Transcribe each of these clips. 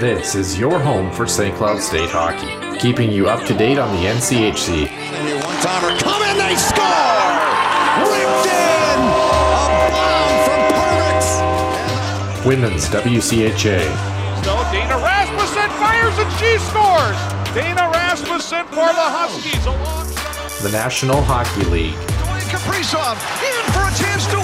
This is your home for St. Cloud State hockey, keeping you up to date on the NCHC. One timer coming, they score! Ripped in! A bomb from Perbix! Women's WCHA. So Dana Rasmussen fires and she scores! Dana Rasmussen for the Huskies alongside. The National Hockey League. Dwayne Kaprizov in for a chance to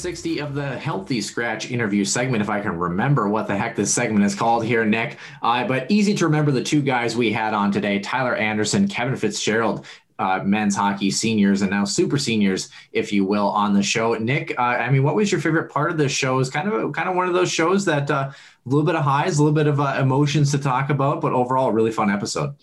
Episode 60 of the Healthy Scratch interview segment, if I can remember what the heck this segment is called here, Nick. Uh, but easy to remember the two guys we had on today Tyler Anderson, Kevin Fitzgerald, uh, men's hockey seniors, and now super seniors, if you will, on the show. Nick, uh, I mean, what was your favorite part of this show? Is kind of kind of one of those shows that uh, a little bit of highs, a little bit of uh, emotions to talk about, but overall, a really fun episode.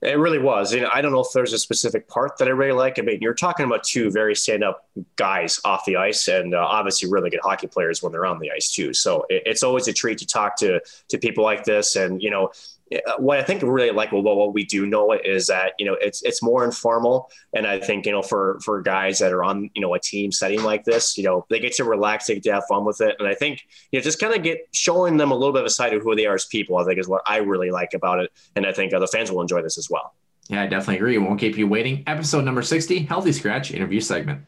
It really was. Know, I don't know if there's a specific part that I really like. I mean, you're talking about two very stand-up guys off the ice, and uh, obviously really good hockey players when they're on the ice too. So it, it's always a treat to talk to to people like this. And you know, Uh, what I think really like about what we do know is that you know it's it's more informal, and I think you know for for guys that are on you know a team setting like this, you know they get to relax, they get to have fun with it, and I think you know just kind of get showing them a little bit of a side of who they are as people. I think is what I really like about it, and I think other fans will enjoy this as well. Yeah, I definitely agree. Won't keep you waiting. Episode number 60, Healthy Scratch interview segment.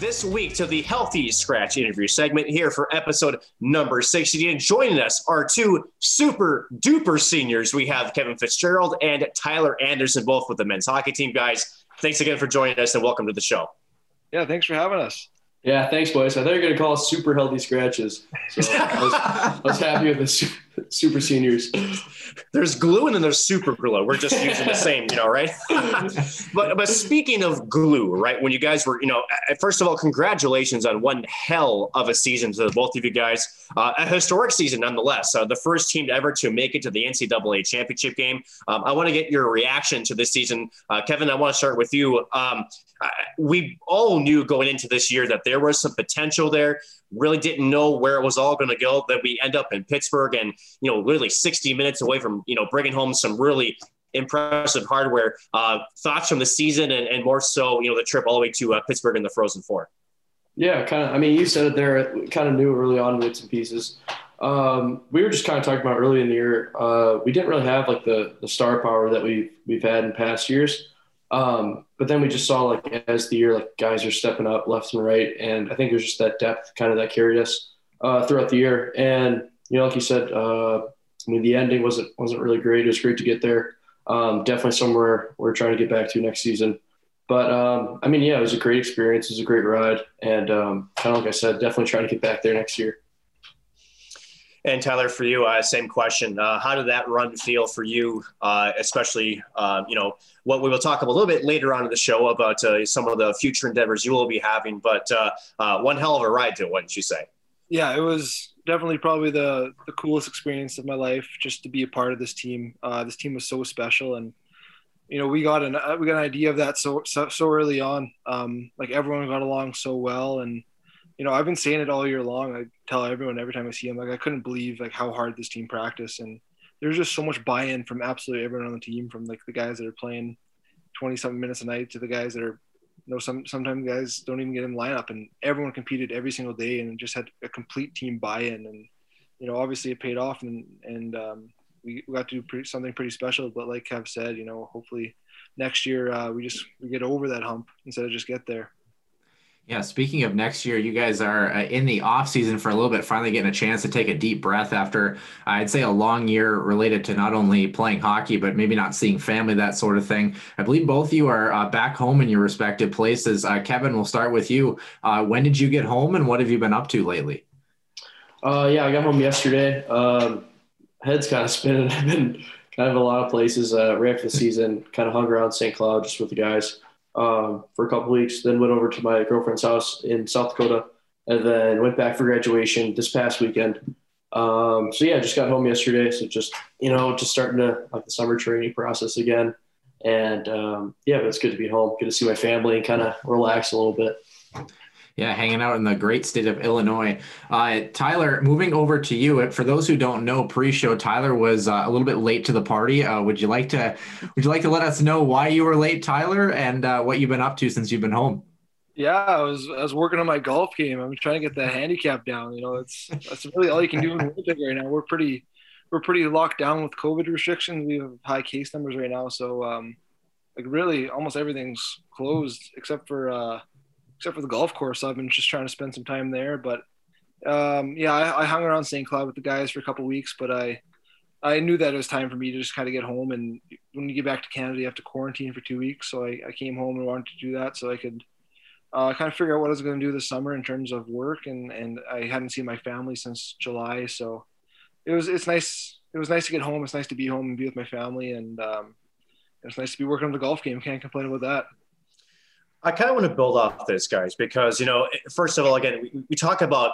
This week to the Healthy Scratch interview segment here for episode number 60. And joining us are two super duper seniors. We have Kevin Fitzgerald and Tyler Anderson, both with the men's hockey team. Guys, thanks again for joining us and welcome to the show. Yeah, thanks for having us. Yeah, thanks, boys. I thought you were going to call us super healthy scratches. So I was, I was happy with the super seniors. There's glue and then there's super glue. We're just using the same, you know, right? but but speaking of glue, right? When you guys were, you know, first of all, congratulations on one hell of a season to both of you guys. Uh, a historic season, nonetheless. Uh, the first team ever to make it to the NCAA championship game. Um, I want to get your reaction to this season, uh, Kevin. I want to start with you. Um, we all knew going into this year that there was some potential there. Really didn't know where it was all going to go. That we end up in Pittsburgh and you know, literally 60 minutes away from you know bringing home some really impressive hardware. Uh, thoughts from the season and, and more so, you know, the trip all the way to uh, Pittsburgh in the Frozen Four. Yeah, kind of. I mean, you said it there. Kind of knew early on bits and pieces. Um, we were just kind of talking about early in the year. Uh, we didn't really have like the the star power that we've we've had in past years. Um, but then we just saw like as the year, like guys are stepping up left and right, and I think it was just that depth kind of that carried us uh, throughout the year. And you know, like you said, uh, I mean, the ending wasn't wasn't really great. It was great to get there. Um, definitely somewhere we're trying to get back to next season. But um, I mean, yeah, it was a great experience. It was a great ride, and um, kind of like I said, definitely trying to get back there next year. And Tyler, for you, uh, same question. Uh, how did that run feel for you, uh, especially, uh, you know, what we will talk about a little bit later on in the show about uh, some of the future endeavors you will be having, but uh, one hell of a ride to it, wouldn't you say? Yeah, it was definitely probably the the coolest experience of my life just to be a part of this team. This team was so special, and you know we got an we got an idea of that so so, so early on. Um, like everyone got along so well, and you know I've been saying it all year long. I tell everyone every time I see them, like I couldn't believe like how hard this team practiced, and there's just so much buy-in from absolutely everyone on the team, from like the guys that are playing 20 something minutes a night to the guys that are you know, some sometimes guys don't even get in lineup, and everyone competed every single day, and just had a complete team buy-in, and you know, obviously it paid off, and and um, we got to do pretty, something pretty special. But like Kev said, you know, hopefully next year uh, we just we get over that hump instead of just get there. Yeah, speaking of next year, you guys are uh, in the off season for a little bit, finally getting a chance to take a deep breath after I'd say a long year related to not only playing hockey but maybe not seeing family, that sort of thing. I believe both of you are uh, back home in your respective places. Uh, Kevin, we'll start with you. Uh, when did you get home, and what have you been up to lately? Uh, yeah, I got home yesterday. Um, head's kind of spinning. I've been kind of a lot of places right after the season. Kind of hung around St. Cloud just with the guys um, for a couple weeks. Then went over to my girlfriend's house in South Dakota, and then went back for graduation this past weekend. Um, so yeah, just got home yesterday. So just you know, just starting to like the summer training process again. And um, yeah, but it's good to be home. Good to see my family and kind of relax a little bit. Yeah, hanging out in the great state of Illinois. Uh, Tyler, moving over to you. For those who don't know, pre-show, Tyler was uh, a little bit late to the party. Uh, would you like to Would you like to let us know why you were late, Tyler, and uh, what you've been up to since you've been home? Yeah, I was I was working on my golf game. I'm trying to get that handicap down. You know, it's that's really all you can do in Winnipeg right now. We're pretty we're pretty locked down with COVID restrictions. We have high case numbers right now, so um, like really almost everything's closed except for uh, except for the golf course. I've been just trying to spend some time there. But um, yeah, I, I, hung around St. Cloud with the guys for a couple weeks, but I I knew that it was time for me to just kind of get home. And when you get back to Canada, you have to quarantine for two weeks. So I, I came home and wanted to do that so I could uh, kind of figure out what I was going to do this summer in terms of work. And and I hadn't seen my family since July, so it was it's nice. It was nice to get home. It's nice to be home and be with my family, and um, it's nice to be working on the golf game. Can't complain about that. I kind of want to build off this, guys, because, you know, first of all, again, we, we talk about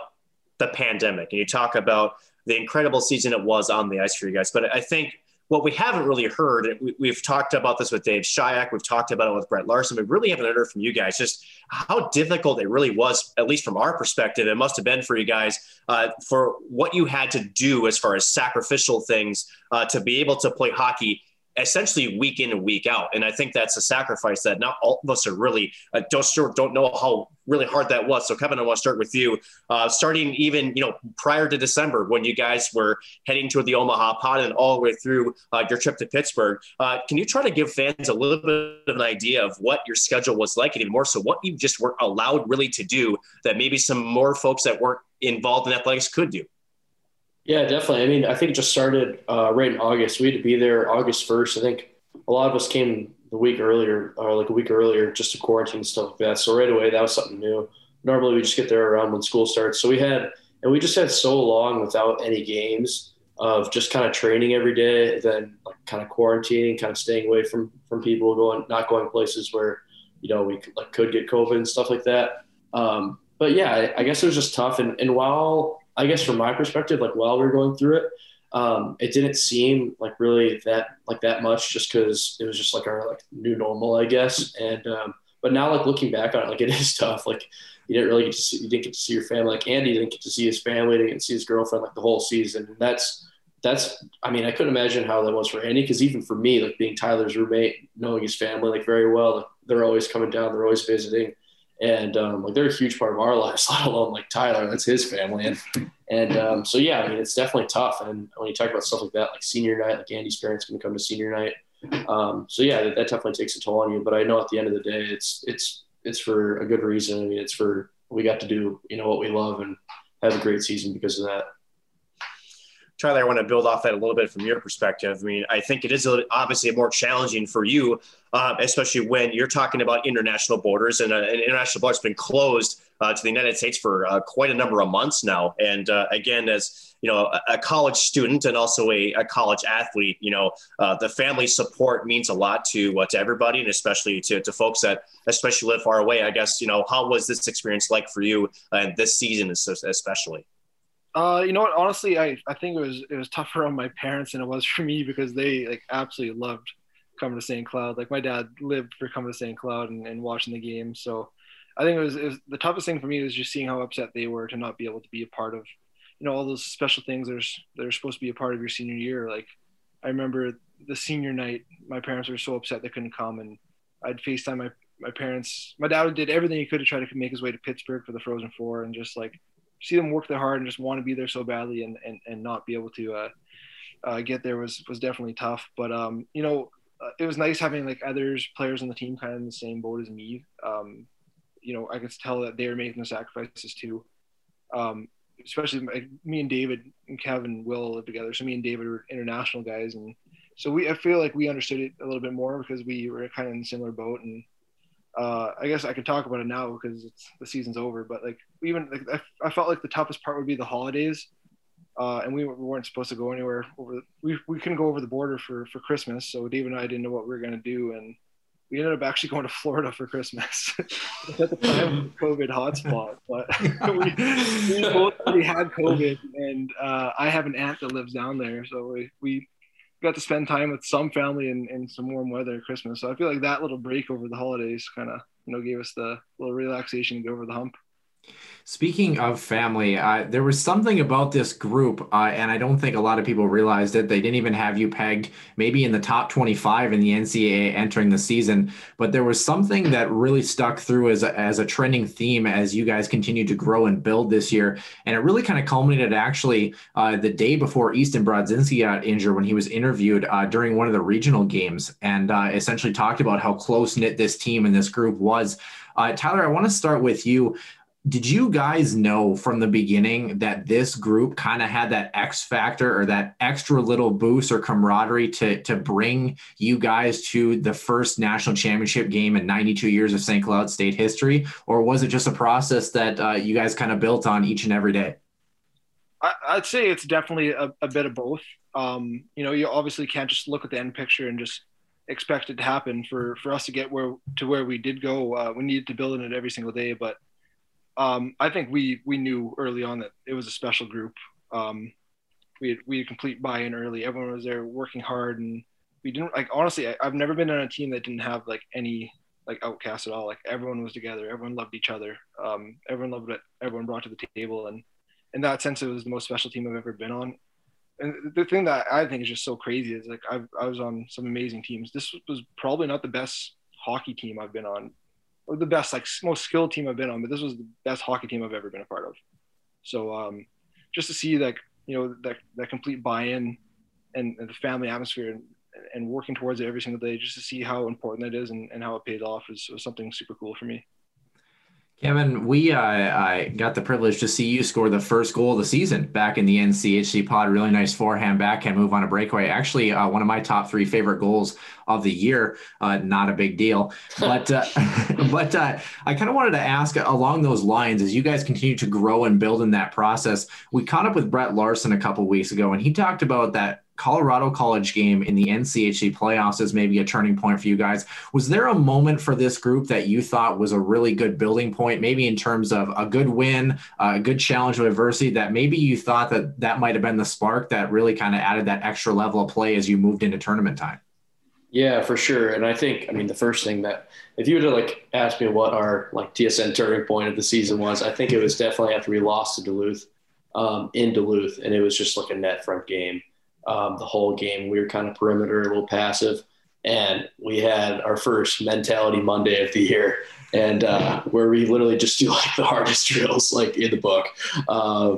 the pandemic and you talk about the incredible season it was on the ice for you guys. But I think what we haven't really heard, we, have talked about this with Dave Shyiak, we've talked about it with Brett Larson, we really haven't heard from you guys just how difficult it really was, at least from our perspective. It must have been for you guys uh, for what you had to do as far as sacrificial things uh, to be able to play hockey essentially week in and week out. And I think that's a sacrifice that not all of us are really uh, don't don't know how really hard that was. So Kevin, I want to start with you. Uh, starting even you know prior to December when you guys were heading to the Omaha Pod and all the way through uh, your trip to Pittsburgh. Uh, can you try to give fans a little bit of an idea of what your schedule was like, and even more so what you just weren't allowed really to do that maybe some more folks that weren't involved in athletics could do? Yeah, definitely. I mean, I think it just started uh, right in August. We had to be there August 1st. I think a lot of us came the week earlier, or like a week earlier, just to quarantine and stuff like that. So right away, that was something new. Normally, we just get there around when school starts. So we had, and we just had so long without any games of just kind of training every day, then like kind of quarantining, kind of staying away from from people, going not going places where you know we could, like could get COVID and stuff like that. Um, but yeah, I, I guess it was just tough. And and while I guess from my perspective, like while we were going through it, um, it didn't seem like really that like that much just because it was just like our like new normal, I guess. And um, but now like looking back on it, like it is tough. Like you didn't really get to see you didn't get to see your family. Like Andy didn't get to see his family, didn't get to see his girlfriend like the whole season. And that's that's I mean I couldn't imagine how that was for Andy because even for me, like being Tyler's roommate, knowing his family like very well, like, they're always coming down, they're always visiting and um, like they're a huge part of our lives, let alone like Tyler, that's his family, and and um, so yeah, I mean it's definitely tough. And when you talk about stuff like that, like senior night, like Andy's parents going to come to senior night, um, so yeah, that, that, definitely takes a toll on you. But I know at the end of the day, it's it's it's for a good reason. I mean, it's for we got to do you know what we love and have a great season because of that. Tyler, I want to build off that a little bit from your perspective. I mean, I think it is obviously more challenging for you, uh, especially when you're talking about international borders, and uh, an international border has been closed uh, to the United States for uh, quite a number of months now. And uh, again, as you know, a, a, college student and also a, a college athlete, you know, uh, the family support means a lot to to everybody, and especially to, to folks that especially live far away. I guess you know, how was this experience like for you and this season especially? Uh, you know what? Honestly, I, I think it was it was tougher on my parents than it was for me because they like absolutely loved coming to St. Cloud. Like my dad lived for coming to St. Cloud and, and watching the game. So I think it was, it was the toughest thing for me was just seeing how upset they were to not be able to be a part of, you know, all those special things that are, that are supposed to be a part of your senior year. Like I remember the senior night, my parents were so upset they couldn't come, and I'd FaceTime my my parents. My dad did everything he could to try to make his way to Pittsburgh for the Frozen Four, and just like see them work their hard and just want to be there so badly and and, and not be able to uh, uh, get there was was definitely tough. But um, you know, uh, it was nice having like others players on the team kind of in the same boat as me. Um, you know, I could tell that they were making the sacrifices too. Um, especially me and David and Kevin Will live together. So me and David are international guys, and so we I feel like we understood it a little bit more because we were kind of in a similar boat. And uh, I guess I can talk about it now because it's the season's over. But like even like, I, I felt like the toughest part would be the holidays. Uh, and we, we weren't supposed to go anywhere over. We, we couldn't go over the border for for Christmas, so Dave and I didn't know what we were gonna do, and we ended up actually going to Florida for Christmas at the time COVID hotspot. But we, we both already had COVID, and uh, I have an aunt that lives down there, so we, we got to spend time with some family in, in some warm weather at Christmas. So I feel like that little break over the holidays kind of you know gave us the little relaxation to get over the hump. Speaking of family, uh, there was something about this group, uh, and I don't think a lot of people realized it. They didn't even have you pegged maybe in the top 25 in the NCAA entering the season, but there was something that really stuck through as a, as a trending theme as you guys continued to grow and build this year. And it really kind of culminated actually uh, the day before Easton Brodzinski got injured when he was interviewed uh, during one of the regional games and uh, essentially talked about how close knit this team and this group was. Uh, Tyler, I want to start with you did you guys know from the beginning that this group kind of had that X factor or that extra little boost or camaraderie to to bring you guys to the first national championship game in 92 years of St. Cloud State history, or was it just a process that uh, you guys kind of built on each and every day? I, would say it's definitely a, a bit of both. Um, you know, you obviously can't just look at the end picture and just expect it to happen. For for us to get where to where we did go, uh, we needed to build in it every single day, but um, I think we we knew early on that it was a special group. Um, we had we had complete buy-in early. Everyone was there working hard, and we didn't like honestly. I, have never been on a team that didn't have like any like outcasts at all. Like everyone was together. Everyone loved each other. Um, everyone loved what everyone brought to the table, and in that sense, it was the most special team I've ever been on. And the thing that I think is just so crazy is like I've, I was on some amazing teams. This was probably not the best hockey team I've been on or the best, like most skilled team I've been on, but this was the best hockey team I've ever been a part of. So um, just to see like you know that that complete buy-in and, and the family atmosphere and, and working towards it every single day, just to see how important that is and, and how it pays off was something super cool for me. Kevin, we uh, I got the privilege to see you score the first goal of the season back in the NCHC pod. Really nice forehand backhand move on a breakaway. Actually, uh, one of my top three favorite goals of the year. Uh, not a big deal, but uh, but uh, I kind of wanted to ask along those lines as you guys continue to grow and build in that process. We caught up with Brett Larson a couple weeks ago, and he talked about that Colorado College game in the NCHC playoffs as maybe a turning point for you guys. Was there a moment for this group that you thought was a really good building point, maybe in terms of a good win, a good challenge with adversity, that maybe you thought that that might have been the spark that really kind of added that extra level of play as you moved into tournament time? Yeah, for sure. And I think, I mean, the first thing that, if you were to like ask me what our like TSN turning point of the season was, I think it was definitely after we lost to Duluth um, in Duluth, and it was just like a net front game um, the whole game. We were kind of perimeter, a little passive, and we had our first mentality Monday of the year, and uh, where we literally just do like the hardest drills like in the book. Uh,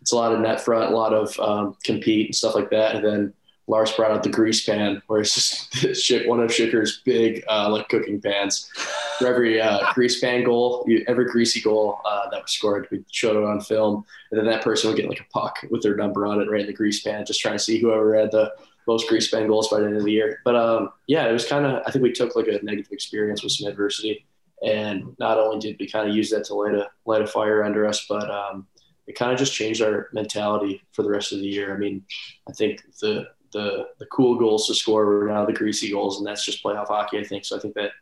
it's a lot of net front, a lot of um, compete and stuff like that, and then Lars brought out the grease pan, where it's just one of Schicker's big uh, like cooking pans. For every uh, grease pan goal, every greasy goal uh, that was scored, we showed it on film, and then that person would get like a puck with their number on it right in the grease pan, just trying to see whoever had the most grease pan goals by the end of the year. But um, yeah, it was kind of I think we took like a negative experience with some adversity, and not only did we kind of use that to light a light a fire under us, but um, it kind of just changed our mentality for the rest of the year. I mean, I think the the the cool goals to score were now the greasy goals, and that's just playoff hockey. I think so. I think that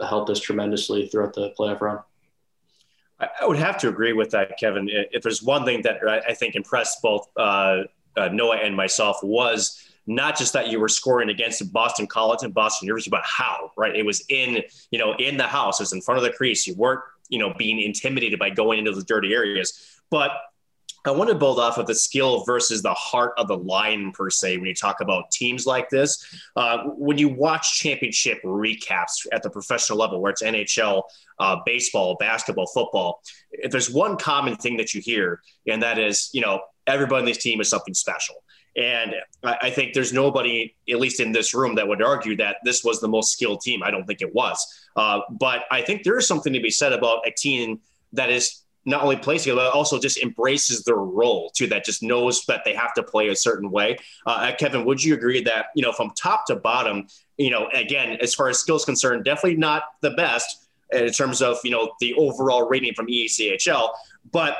helped us tremendously throughout the playoff run. I would have to agree with that, Kevin. If there's one thing that I think impressed both uh, uh, Noah and myself was not just that you were scoring against Boston College and Boston University, but how, right? It was in, you know, in the house, it was in front of the crease. You weren't, you know, being intimidated by going into the dirty areas. But I want to build off of the skill versus the heart of the line, per se, when you talk about teams like this. Uh, when you watch championship recaps at the professional level, where it's NHL, uh, baseball, basketball, football, if there's one common thing that you hear, and that is, you know, everybody on this team is something special. And I think there's nobody, at least in this room, that would argue that this was the most skilled team. I don't think it was. Uh, but I think there is something to be said about a team that is not only plays together, but also just embraces their role too, that just knows that they have to play a certain way. Uh, Kevin, would you agree that, you know, from top to bottom, you know, again, as far as skills concerned, definitely not the best in terms of, you know, the overall rating from EACHL, but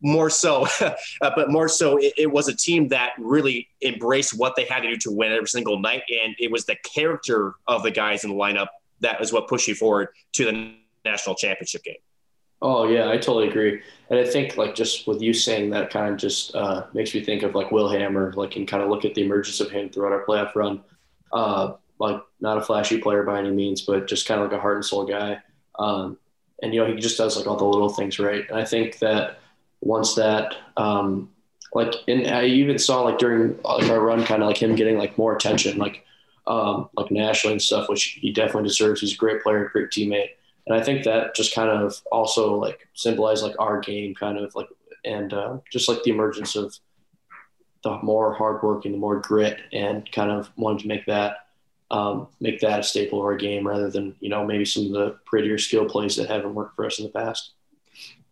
more so, uh, but more so, it, it, was a team that really embraced what they had to do to win every single night, and it was the character of the guys in the lineup that was what pushed you forward to the national championship game. Oh yeah, I totally agree, and I think like just with you saying that kind of just uh, makes me think of like Will Hammer, like and kind of look at the emergence of him throughout our playoff run. Uh, like not a flashy player by any means, but just kind of like a heart and soul guy. Um, and you know he just does like all the little things right. And I think that once that um, like and I even saw like during like our run kind of like him getting like more attention like um, like nationally and stuff, which he definitely deserves. He's a great player, great teammate. And I think that just kind of also like symbolized like our game kind of like and uh, just like the emergence of the more hardworking, the more grit, and kind of wanted to make that um, make that a staple of our game rather than you know maybe some of the prettier skill plays that haven't worked for us in the past.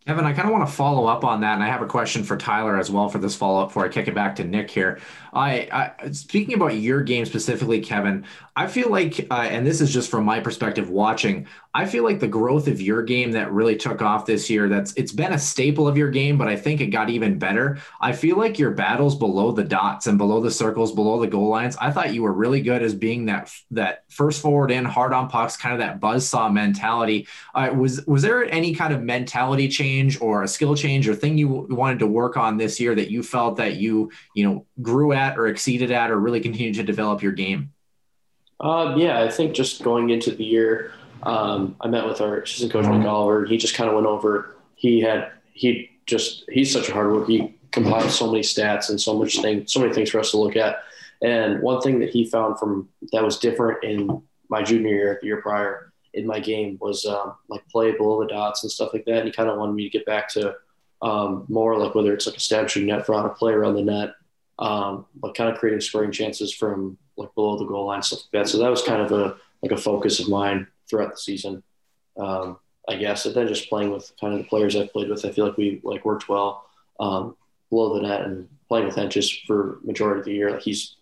Evan, I kind of want to follow up on that, and I have a question for Tyler as well for this follow up before I kick it back to Nick here. I, I speaking about your game specifically, Kevin. I feel like, uh, and this is just from my perspective watching. I feel like the growth of your game that really took off this year. That's it's been a staple of your game, but I think it got even better. I feel like your battles below the dots and below the circles, below the goal lines. I thought you were really good as being that that first forward in, hard on pucks, kind of that buzz saw mentality. Uh, was was there any kind of mentality change or a skill change or thing you wanted to work on this year that you felt that you you know grew at or exceeded at or really continued to develop your game? Uh, yeah, I think just going into the year, um, I met with our assistant coach Mike Oliver. He just kind of went over. He had he just he's such a hard worker. He compiled so many stats and so much thing, so many things for us to look at. And one thing that he found from that was different in my junior year, the year prior, in my game was um, like play below the dots and stuff like that. And he kind of wanted me to get back to um, more like whether it's like establishing net front, a play around the net, um, but kind of creating scoring chances from like below the goal line, stuff like that. So that was kind of a like a focus of mine throughout the season. Um, I guess, and then just playing with kind of the players I've played with, I feel like we like worked well um, below the net and playing with Hentges for majority of the year. Like he's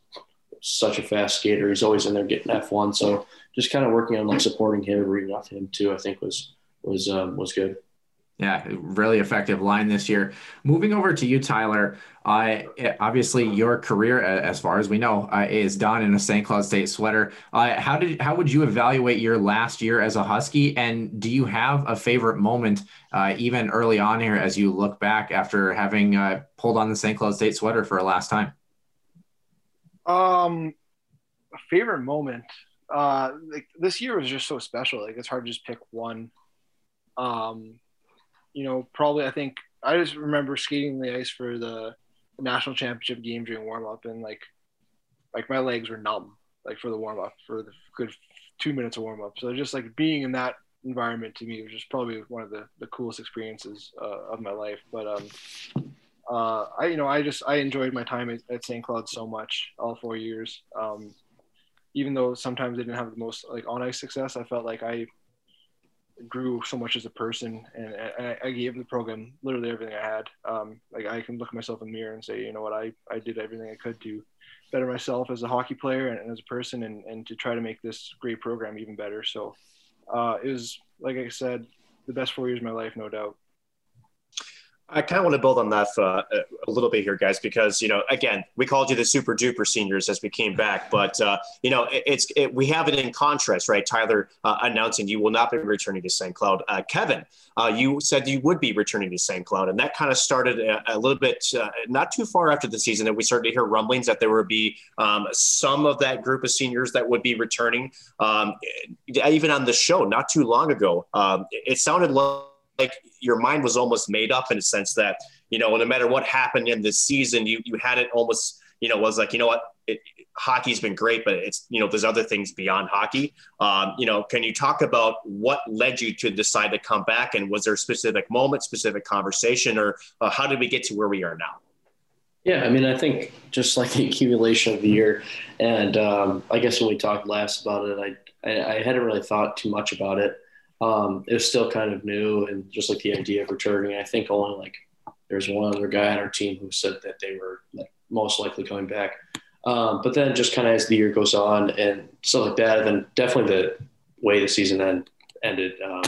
such a fast skater. He's always in there getting F one. So just kind of working on like supporting him reading off him too, I think was was um, was good. Yeah, really effective line this year. Moving over to you, Tyler. Uh, obviously, your career, as far as we know, uh, is done in a St. Cloud State sweater. Uh, how did how would you evaluate your last year as a Husky? And do you have a favorite moment, uh, even early on here, as you look back after having uh, pulled on the St. Cloud State sweater for a last time? Um, favorite moment. Uh, like this year was just so special. Like it's hard to just pick one. Um, you know, probably I think I just remember skating the ice for the national championship game during warm up and like like my legs were numb like for the warm up for the good two minutes of warm up. So just like being in that environment to me was just probably one of the, the coolest experiences uh, of my life. But um, uh, I you know I just I enjoyed my time at, St. Cloud so much all four years. Um, even though sometimes I didn't have the most like on ice success, I felt like I grew so much as a person, and, and I, gave the program literally everything I had. Um, like I can look at myself in the mirror and say, you know what, I, I did everything I could to better myself as a hockey player and, and as a person, and, and to try to make this great program even better. So uh, it was, like I said, the best four years of my life, no doubt. I kind of want to build on that uh, a little bit here, guys, because you know, again, we called you the super duper seniors as we came back, but uh, you know, it, it's it, we have it in contrast, right? Tyler uh, announcing you will not be returning to St. Cloud. Uh, Kevin, uh, you said you would be returning to St. Cloud, and that kind of started a, a little bit uh, not too far after the season that we started to hear rumblings that there would be um, some of that group of seniors that would be returning. Um, even on the show not too long ago, um, it sounded like like your mind was almost made up in a sense that you know no matter what happened in this season you you had it almost you know was like you know what? It, hockey's been great but it's you know there's other things beyond hockey. Um, you know can you talk about what led you to decide to come back? And was there a specific moment specific conversation or uh, how did we get to where we are now? Yeah, I mean, I think just like the accumulation of the year, and um, I guess when we talked last about it, I, I, I hadn't really thought too much about it. Um, it was still kind of new, and just like the idea of returning, I think only like there's one other guy on our team who said that they were like most likely coming back. Um, but then just kind of as the year goes on and stuff like that, then definitely the way the season end, ended um,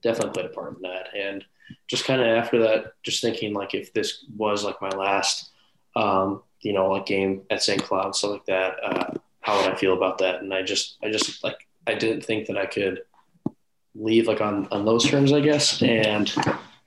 definitely played a part in that. And just kind of after that, just thinking like if this was like my last um, you know, like game at St. Cloud, stuff like that. Uh, how would I feel about that? And I just, I just like, I didn't think that I could leave like on, on those terms, I guess. And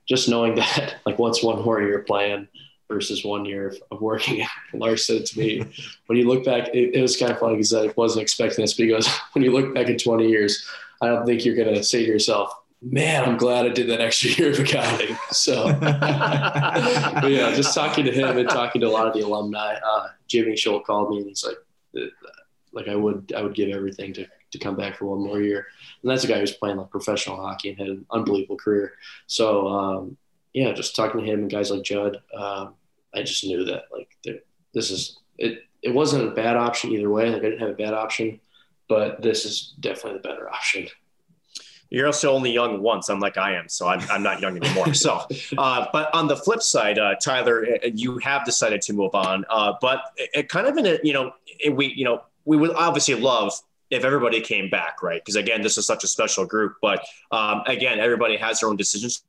just knowing that like once one more year playing versus one year of, of working, Lars said to me, when you look back, it, it was kind of funny because I wasn't expecting this because when you look back at 20 years, I don't think you're going to say to yourself, man, I'm glad I did that extra year of accounting. So, but yeah, just talking to him and talking to a lot of the alumni. Uh, Jimmy Schuldt called me and he's like, like I would, I would give everything to, to come back for one more year. And that's a guy who's playing like professional hockey and had an unbelievable career. So, um, yeah, just talking to him and guys like Judd, um, I just knew that like this is it. It wasn't a bad option either way. Like I didn't have a bad option, but this is definitely the better option. You're also only young once, unlike I am, so I'm, I'm not young anymore. So, uh, but on the flip side, uh, Tyler, uh, you have decided to move on, uh, but it, it, kind of in a you know we you know we would obviously love if everybody came back, right? Because again, this is such a special group, but um, again, everybody has their own decisions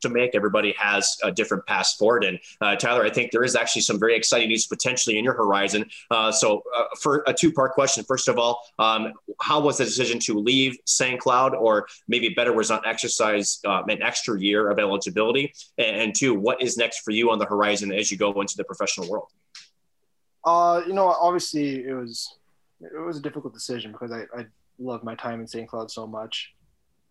to make. Everybody has a different path forward. And uh, Tyler, I think there is actually some very exciting news potentially in your horizon. Uh, so, uh, for a two part question, first of all, um, how was the decision to leave St. Cloud, or maybe better was not exercise uh, an extra year of eligibility? And, and, two, what is next for you on the horizon as you go into the professional world? Uh, you know, obviously it was it was a difficult decision because I, I love my time in St. Cloud so much.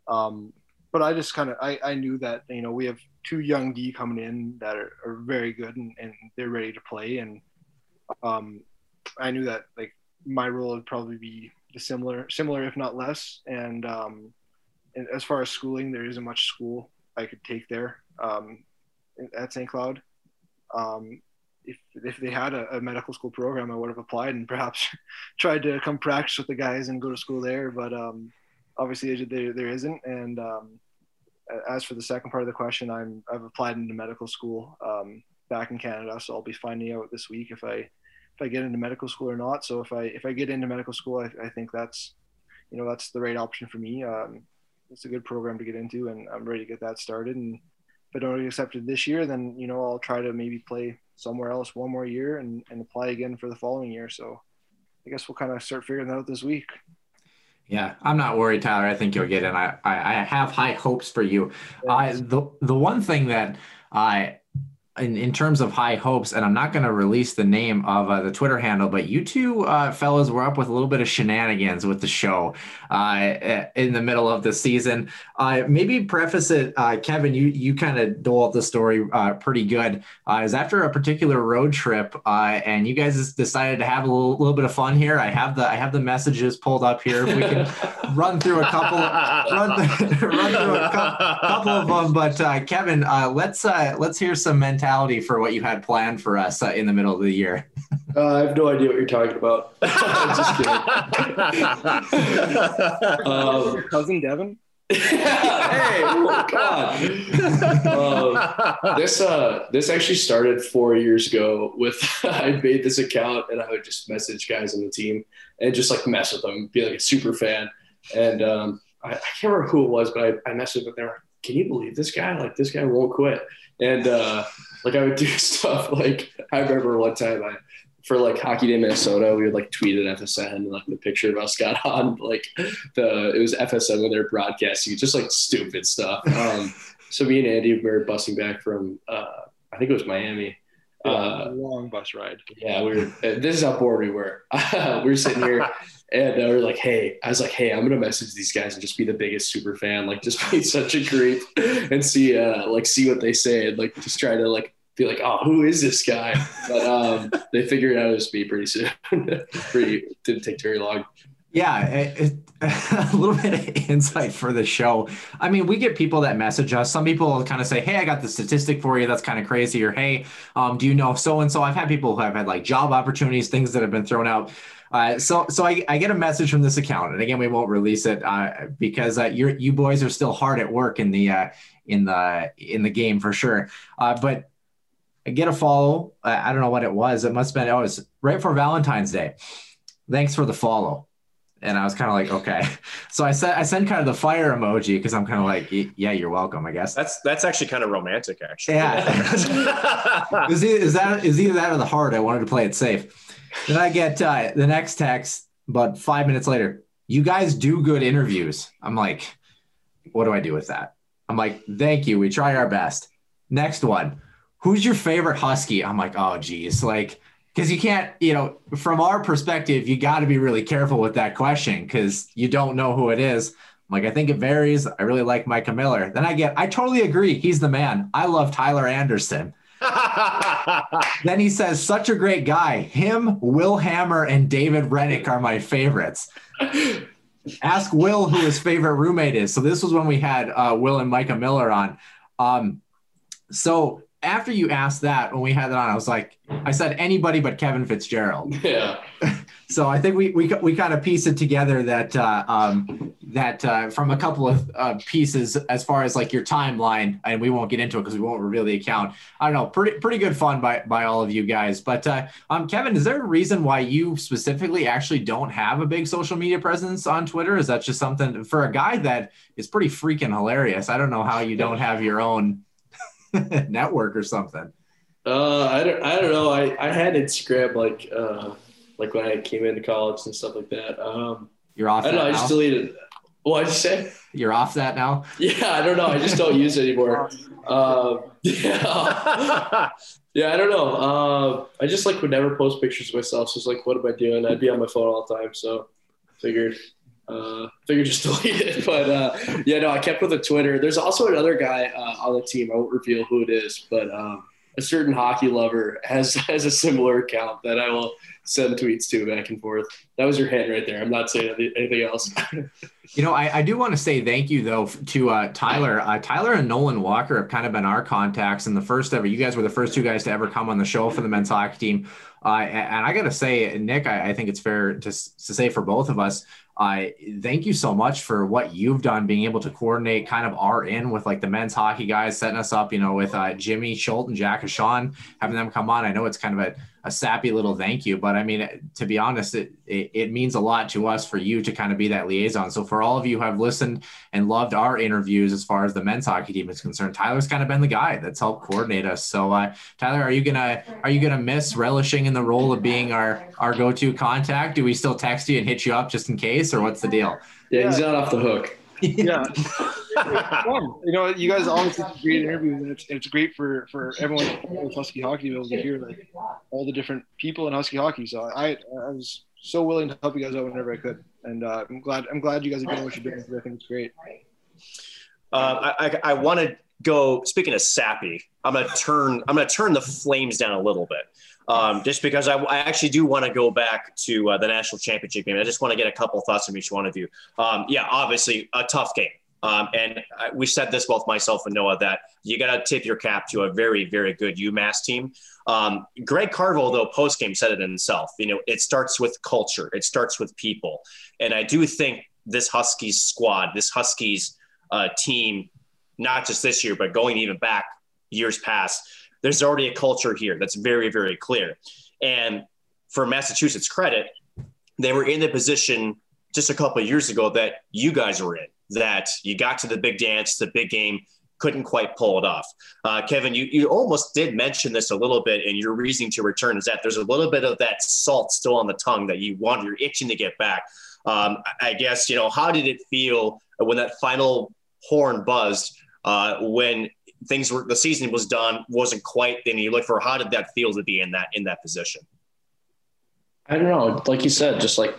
Um, but I just kind of I, I knew that you know we have two young D coming in that are, are very good and, and they're ready to play and um, I knew that like my role would probably be similar similar if not less and um, and as far as schooling there isn't much school I could take there um, at St. Cloud um, if, if they had a, a, medical school program I would have applied and perhaps tried to come practice with the guys and go to school there but um, obviously there, there isn't. And um, as for the second part of the question, I'm I've applied into medical school um, back in Canada, so I'll be finding out this week if I if I get into medical school or not. So if I if I get into medical school, I, I think that's you know that's the right option for me. Um, it's a good program to get into, and I'm ready to get that started. And if I don't get accepted this year, then you know I'll try to maybe play somewhere else one more year and, and apply again for the following year. So I guess we'll kind of start figuring that out this week. Yeah, I'm not worried, Tyler. I think you'll get in. I, I, I have high hopes for you. I, the the one thing that I in, in terms of high hopes, and I'm not going to release the name of uh, the Twitter handle, but you two uh, fellows were up with a little bit of shenanigans with the show uh, in the middle of the season. Uh, maybe preface it, uh, Kevin. You you kind of dole out the story uh, pretty good. Uh, is after a particular road trip, and you guys decided to have a little, little, bit of fun here. I have the I have the messages pulled up here. If we can run through a couple, run, run through a couple of them. But Kevin, let's let's hear some mentality mentality for what you had planned for us uh, in the middle of the year? Uh, I have no idea what you're talking about. just kidding. um, Your cousin Devin? hey, oh God. Um, this uh, this actually started four years ago. With I made this account and I would just message guys on the team and just like mess with them, be like a super fan. And um, I, I, can't remember who it was, but I, I messaged them. They were, "Can you believe this guy? Like this guy won't quit." And uh, like I would do stuff like I remember one time I for like Hockey Day Minnesota, we would like tweet at FSN and like the picture of us got on like the it was FSN when they're broadcasting, just like stupid stuff. Um, so me and Andy were busing back from uh, I think it was Miami. Yeah, uh, long bus ride. Yeah, we were. This is how bored we were. we were sitting here, and uh, we are like, "Hey," I was like, "Hey, I'm gonna message these guys and just be the biggest super fan, like just be such a creep, and see, uh, like, see what they say, and like just try to like be like, oh, who is this guy? But um, they figured out it was me pretty soon. pretty didn't take very long. Yeah, it, it, a little bit of insight for the show. I mean, we get people that message us. Some people kind of say, "Hey, I got the statistic for you. That's kind of crazy," or "Hey, um, do you know so and so?" I've had people who have had like job opportunities, things that have been thrown out. Uh, so, so I, I, get a message from this account, and again, we won't release it uh, because uh, you you boys are still hard at work in the uh, in the in the game for sure. Uh, but get a follow. I don't know what it was. It must have been. Oh, it was right for Valentine's Day. Thanks for the follow. And I was kind of like, okay. So I said I sent kind of the fire emoji because I'm kind of like, yeah, you're welcome, I guess. That's that's actually kind of romantic, actually. Yeah. is, is that is either that or the heart? I wanted to play it safe. Then I get uh, the next text, but five minutes later, you guys do good interviews. I'm like, what do I do with that? I'm like, thank you. We try our best. Next one. Who's your favorite Husky? I'm like, oh, geez. Like, because you can't, you know, from our perspective, you got to be really careful with that question because you don't know who it is. I'm like, I think it varies. I really like Micah Miller. Then I get, I totally agree. He's the man. I love Tyler Anderson. then he says, such a great guy. Him, Will Hammer, and David Hrenak are my favorites. Ask Will who his favorite roommate is. So this was when we had uh, Will and Micah Miller on. Um, so after you asked that, when we had that on, I was like, I said anybody but Kevin Fitzgerald. Yeah. so I think we we, we kind of piece it together that uh, um, that uh, from a couple of uh, pieces as far as like your timeline, and we won't get into it because we won't reveal the account. I don't know, pretty pretty good fun by by all of you guys. But uh, um, Kevin, is there a reason why you specifically actually don't have a big social media presence on Twitter? Is that just something for a guy that is pretty freaking hilarious? I don't know how you don't have your own network or something? Uh, I don't, I don't know. I, I had Instagram like, uh, like when I came into college and stuff like that. Um, You're off. I don't know. Now? I just deleted. What did you say? You're off that now? Yeah, I don't know. I just don't use it anymore. Uh, yeah, yeah. I don't know. Uh, I just like would never post pictures of myself. So it's like, what am I doing? I'd be on my phone all the time. So figured uh, figured just delete it. But uh, yeah, no, I kept with the Twitter. There's also another guy uh, on the team. I won't reveal who it is, but um, a certain hockey lover has has a similar account that I will send tweets to back and forth. That was your hand right there. I'm not saying anything else. you know, I, I, do want to say thank you though to uh, Tyler. Uh, Tyler and Nolan Walker have kind of been our contacts, and the first ever. You guys were the first two guys to ever come on the show for the men's hockey team. Uh, and I got to say, Nick, I, I, think it's fair to, to say for both of us, I thank you so much for what you've done, being able to coordinate kind of our in with like the men's hockey guys, setting us up, you know, with uh, Jimmy Schuldt and Jack and Sean, having them come on. I know it's kind of a a sappy little thank you. But I mean, to be honest, it, it, it, means a lot to us for you to kind of be that liaison. So for all of you who have listened and loved our interviews as far as the men's hockey team is concerned, Tyler's kind of been the guy that's helped coordinate us. So uh, Tyler, are you gonna are you gonna miss relishing in the role of being our our go to contact? Do we still text you and hit you up just in case, or what's the deal? Yeah, he's not off the hook yeah, you know, you guys always do great interviews, and it's, it's great for for everyone with Husky hockey to be able to hear like all the different people in Husky hockey. So I I was so willing to help you guys out whenever I could, and uh, I'm glad I'm glad you guys are doing what you're doing. I think it's great. Uh, I I, I want to go. Speaking of sappy, I'm gonna turn I'm gonna turn the flames down a little bit um, just because I, I, actually do want to go back to uh, the national championship game. I just want to get a couple thoughts from each one of you. Um, yeah, obviously a tough game. Um, and I, we said this both myself and Noah that you got to tip your cap to a very, very good UMass team. Um, Greg Carvel, though, post game said it himself. You know, it starts with culture, it starts with people, and I do think this Huskies squad, this Huskies uh, team, not just this year, but going even back years past, there's already a culture here that's very, very clear. And for Massachusetts credit, they were in the position just a couple years ago that you guys were in, that you got to the big dance, the big game, couldn't quite pull it off. Uh, Kevin, you, you almost did mention this a little bit and your reasoning to return is that there's a little bit of that salt still on the tongue that you want, you're itching to get back. Um, I guess, you know, how did it feel when that final horn buzzed uh, when things were the season was done wasn't quite then you look for how did that feel to be in that in that position? I don't know. Like you said just like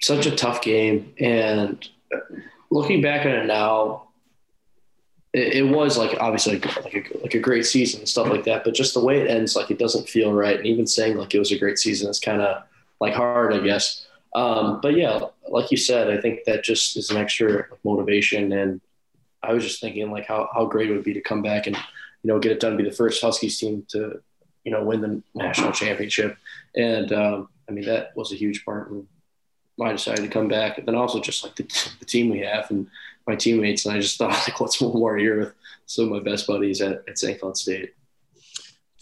such a tough game. And looking back at it now it, it was like obviously like, like, a, like a great season and stuff like that. But just the way it ends like it doesn't feel right. And even saying like it was a great season is kind of like hard i guess. Um, but yeah, like you said, I think that just is an extra motivation. And I was just thinking like how, how great it would be to come back and, you know, get it done, be the first Huskies team to, you know, win the national championship. And um, I mean, that was a huge part in why I decided to come back. And then also just like the, the team we have and my teammates. And I just thought like, what's one more year with some of my best buddies at, at St. Cloud State.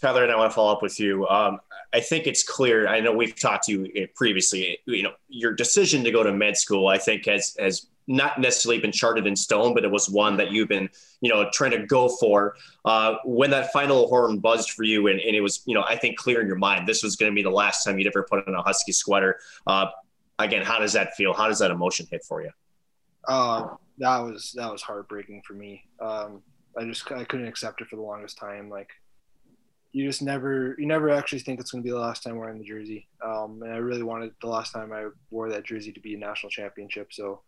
Tyler, and I want to follow up with you. Um, I think it's clear. I know we've talked to you previously. You know, your decision to go to med school, I think, has has not necessarily been charted in stone, but it was one that you've been, you know, trying to go for. Uh, when that final horn buzzed for you, and, and, it was, you know, I think clear in your mind, this was going to be the last time you'd ever put on a Husky sweater. Uh, again, how does that feel? How does that emotion hit for you? Uh, that was that was heartbreaking for me. Um, I just I couldn't accept it for the longest time. Like you just never you never actually think it's going to be the last time wearing the jersey. Um, and I really wanted the last time I wore that jersey to be a national championship. So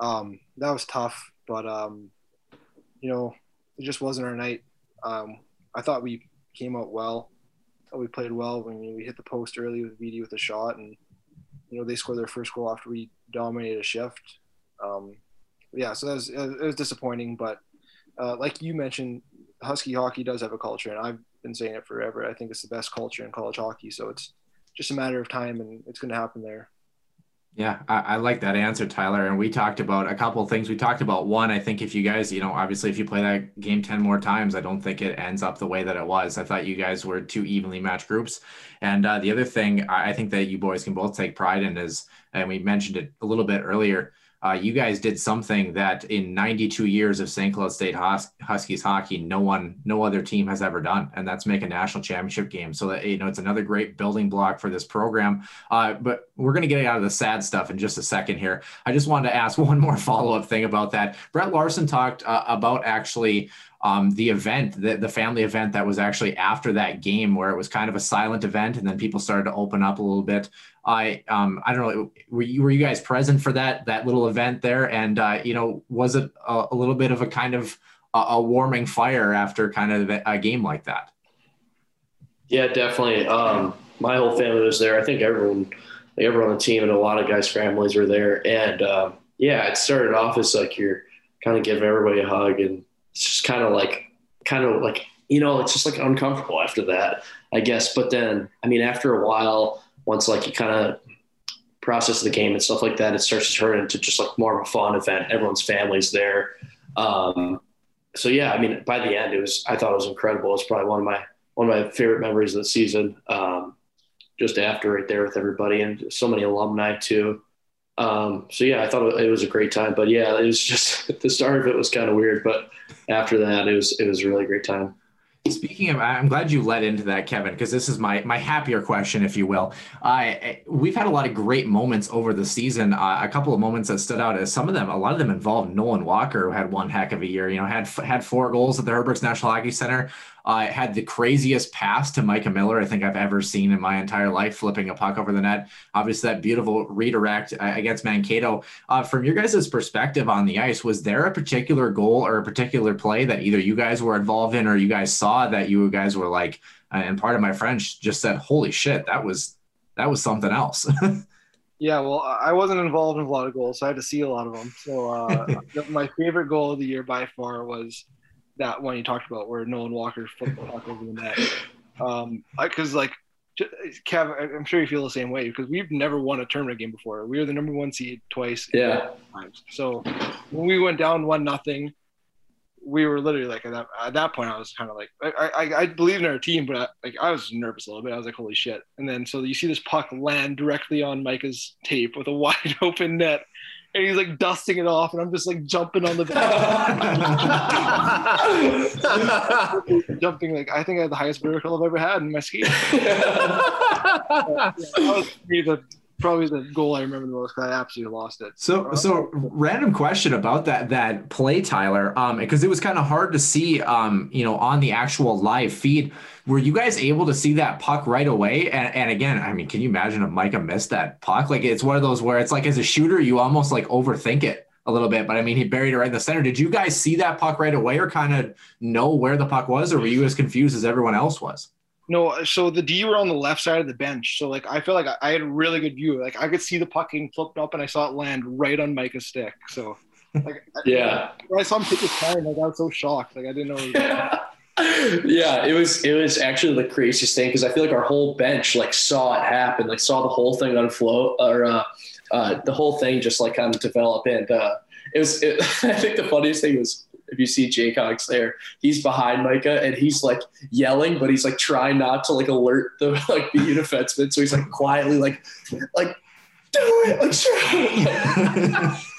um, that was tough, but um, you know it just wasn't our night. Um, I thought we came out well. we played well when we hit the post early with VD with a shot, and you know they scored their first goal after we dominated a shift. Um, yeah, so that was, it was disappointing, but uh, like you mentioned, Husky hockey does have a culture, and I've been saying it forever. I think it's the best culture in college hockey. So it's just a matter of time, and it's going to happen there. Yeah, I, I, like that answer, Tyler. And we talked about a couple of things. We talked about one, I think if you guys, you know, obviously if you play that game 10 more times, I don't think it ends up the way that it was. I thought you guys were two evenly matched groups. And uh, the other thing I think that you boys can both take pride in is, and we mentioned it a little bit earlier, uh, you guys did something that in 92 years of St. Cloud State Hus- Huskies hockey, no one, no other team has ever done, and that's make a national championship game. So that you know, it's another great building block for this program. Uh, but we're going to get out of the sad stuff in just a second here. I just wanted to ask one more follow up thing about that. Brett Larson talked uh, about actually um, the event, the, the family event that was actually after that game, where it was kind of a silent event, and then people started to open up a little bit. I um, I don't know, were you, were you guys present for that that little event there? And uh, you know, was it a, a, little bit of a kind of a, a, warming fire after kind of a game like that? Yeah, definitely. Um, my whole family was there. I think everyone, like everyone on the team, and a lot of guys' families were there. And um, yeah, it started off as like you're kind of giving everybody a hug and it's just kind of like, kind of like, you know, it's just like uncomfortable after that, I guess. But then, I mean, after a while, once like you kind of process the game and stuff like that, it starts to turn into just like more of a fun event. Everyone's family's there. Um, so yeah, I mean, by the end, it was, I thought it was incredible. It's probably one of my, one of my favorite memories of the season. Um, just after right there with everybody and so many alumni too. Um, so yeah, I thought it was a great time, but yeah, it was just the start of it was kind of weird, but after that, it was it was a really great time. Speaking of, I'm glad you led into that, Kevin, because this is my my happier question, if you will. Uh, we've had a lot of great moments over the season. Uh, a couple of moments that stood out as some of them, a lot of them involved Nolan Walker, who had one heck of a year. You know, had had four goals at the Herb Brooks National Hockey Center. Uh, had the craziest pass to Micah Miller I think I've ever seen in my entire life, flipping a puck over the net. Obviously, that beautiful redirect uh, against Mankato. Uh, from your guys' perspective on the ice, was there a particular goal or a particular play that either you guys were involved in or you guys saw that you guys were like, uh, and part of my French just said, "Holy shit, that was that was something else." Yeah, well, I wasn't involved in a lot of goals, so I had to see a lot of them. So uh, my favorite goal of the year by far was that one you talked about where Nolan Walker flipped the puck over the net. Um, because like Kev, I'm sure you feel the same way because we've never won a tournament game before. We were the number one seed twice. Yeah. Times. So when we went down one nothing, we were literally like at that, at that point I was kind of like I, I I believed in our team, but I, like I was nervous a little bit. I was like, holy shit! And then so you see this puck land directly on Micah's tape with a wide open net, and he's like dusting it off, and I'm just like jumping on the bed, jumping like I think I had the highest vertical I've ever had in my ski. yeah, that was the probably the goal I remember the most because I absolutely lost it. So, so random question about that that play, Tyler, um, because it was kind of hard to see, um, you know, on the actual live feed. Were you guys able to see that puck right away? And, and again, I mean, can you imagine if Micah missed that puck? Like it's one of those where it's like as a shooter, you almost like overthink it a little bit. But I mean, he buried it right in the center. Did you guys see that puck right away, or kind of know where the puck was, or were you as confused as everyone else was? No, so the D were on the left side of the bench. So like I feel like I, I had a really good view. Like I could see the puck getting flipped up and I saw it land right on Micah's stick. So like Yeah. when I saw him take his time, like I was so shocked. Like I didn't know. It yeah, it was it was actually the craziest thing because I feel like our whole bench like saw it happen, like saw the whole thing unfloat or uh, uh, the whole thing just like kind of develop. And uh, it was it, I think the funniest thing was if you see Jake Hawks there, he's behind Micah and he's like yelling, but he's like trying not to like alert the like the defenseman. So he's like quietly like like do it. Like,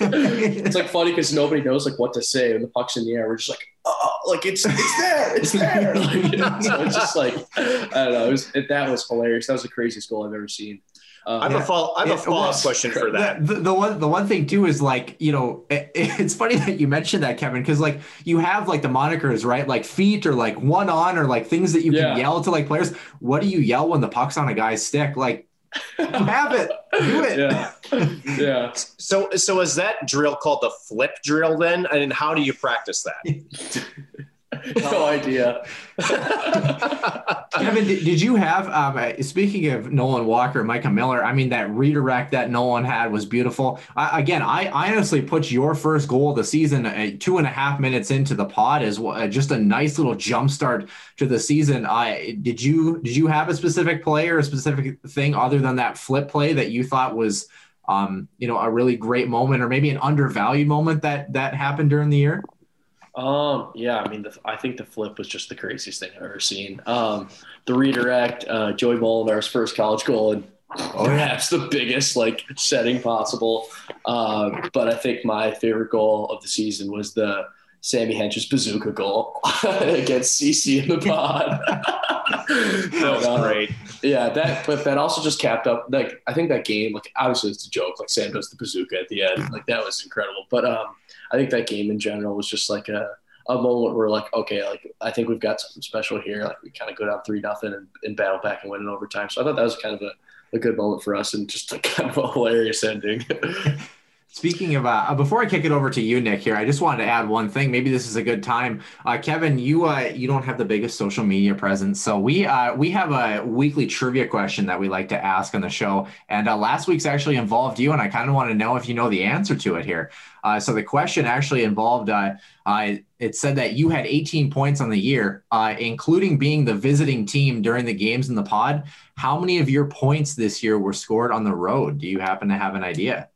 it's like funny because nobody knows like what to say when the puck's in the air. We're just like, oh, like it's it's there, it's there. Like, so it's just like I don't know. It was, it, that was hilarious. That was the craziest goal I've ever seen. I have Um, a follow. I have a Yeah, follow up well, question for that. The, the one the one thing too is like you know it, it's funny that you mentioned that Kevin because like you have like the monikers right like feet or like one on or like things that you Yeah. can yell to like players. What do you yell when the puck's on a guy's stick? Like you have it, do it. yeah, yeah. So, so is that drill called the flip drill then? And how do you practice that? No idea. Kevin, did, you have um, uh, speaking of Nolan Walker, Micah Miller? I mean, that redirect that Nolan had was beautiful. I, again, I, I honestly put your first goal of the season uh, two and a half minutes into the pod as uh, just a nice little jump start to the season. I did you did you have a specific play or a specific thing other than that flip play that you thought was um, you know a really great moment or maybe an undervalued moment that that happened during the year? Um, yeah, I mean, the, I think the flip was just the craziest thing I've ever seen. Um, the redirect, uh, Joey Molinar's first college goal, and perhaps the biggest like setting possible. Uh, but I think my favorite goal of the season was the Sammy Hentges's bazooka goal against CC in the pod. That was But, great. Yeah, that but that also just capped up like I think that game, like obviously it's a joke, like Sam does the bazooka at the end. Like that was incredible. But um I think that game in general was just like a, a moment where like, okay, like I think we've got something special here. Like we kind of go down three nothing and, and battle back and win in overtime. So I thought that was kind of a, a good moment for us and just like kind of a hilarious ending. Speaking of, uh, before I kick it over to you, Nick, here, I just wanted to add one thing. Maybe this is a good time. Uh, Kevin, you uh, you don't have the biggest social media presence, so we uh, we have a weekly trivia question that we like to ask on the show. And uh, last week's actually involved you, and I kind of want to know if you know the answer to it here. Uh, so the question actually involved. It said that you had 18 points on the year, including being the visiting team during the games in the pod. How many of your points this year were scored on the road? Do you happen to have an idea?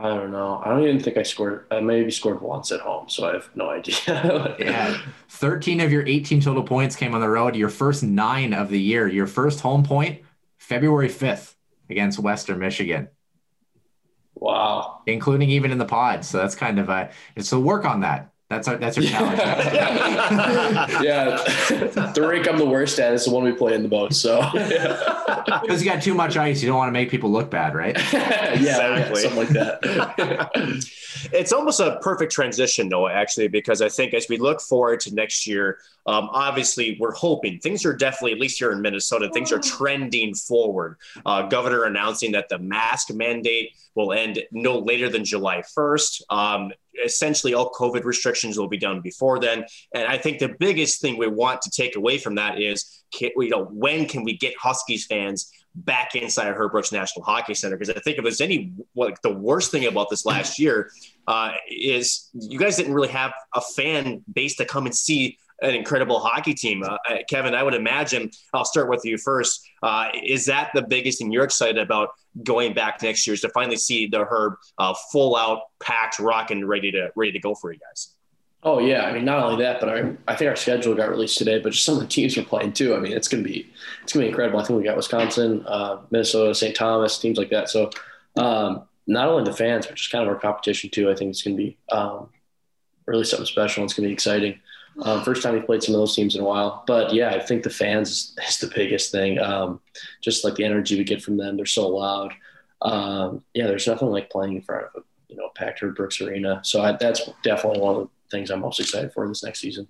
I don't know. I don't even think I scored. I maybe scored once at home, so I have no idea. Yeah, 13 of your 18 total points came on the road. Your first nine of the year. Your first home point, February 5th against Western Michigan, Wow. including even in the pod. So that's kind of a so work on that. That's our that's our challenge. yeah, the rink I'm the worst at is the one we play in the boat. So Because you got too much ice, you don't want to make people look bad, right? yeah, yeah, Exactly. something like that. it's almost a perfect transition, Noah, actually, because I think as we look forward to next year, um, obviously we're hoping things are definitely, at least here in Minnesota, things are trending forward. Uh, governor announcing that the mask mandate will end no later than July 1st. Um, essentially, all COVID restrictions will be done before then. And I think the biggest thing we want to take away from that is, can, you know, when can we get Huskies fans back inside of Herb Brooks National Hockey Center? Because I think if there's any like the worst thing about this last year uh, is you guys didn't really have a fan base to come and see an incredible hockey team. Uh, uh, Kevin, I would imagine. I'll start with you first. Uh, is that the biggest thing you're excited about going back next year? Is to finally see the Herb uh, full out, packed, rocking, ready to ready to go for you guys? Oh yeah, I mean not only that, but our, I think our schedule got released today. But just some of the teams we're playing too. I mean it's gonna be it's gonna be incredible. I think we got Wisconsin, uh, Minnesota, St. Thomas, teams like that. So um, not only the fans, but just kind of our competition too. I think it's gonna be um, really something special. It's gonna be exciting. Um, first time we played some of those teams in a while, but yeah, I think the fans is the biggest thing. Um, just like the energy we get from them, they're so loud. Um, yeah, there's nothing like playing in front of a you know packed Herb Brooks Arena. So I, that's definitely one of the things I'm most excited for this next season.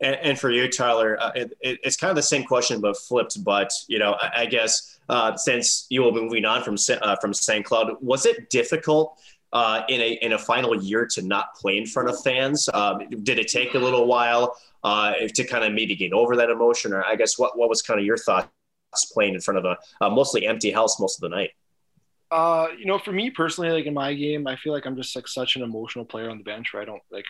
And, and for you, Tyler, uh, it, it, it's kind of the same question but flipped. But you know, I, I guess uh, since you will be moving on from uh, from St. Cloud, was it difficult uh, in a in a final year to not play in front of fans? Um, did it take a little while uh, to kind of maybe get over that emotion, or I guess what what was kind of your thoughts playing in front of a, a mostly empty house most of the night? Uh, you know, for me personally, like in my game, I feel like I'm just like such an emotional player on the bench where I don't like,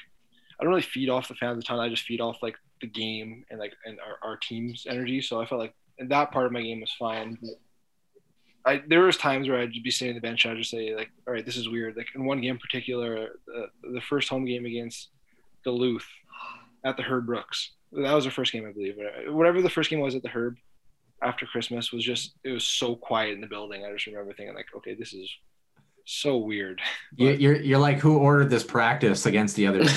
I don't really feed off the fans a ton. I just feed off like the game and like and our, our team's energy. So I felt like that part of my game was fine. But I there was times where I'd be sitting on the bench and I'd just say like, all right, this is weird. Like in one game in particular, uh, the first home game against Duluth at the Herb Brooks. That was the first game, I believe. Whatever the first game was at the Herb after Christmas was just it was so quiet in the building. I just remember thinking like, okay, this is so weird. But, you're you're like who ordered this practice against the other like,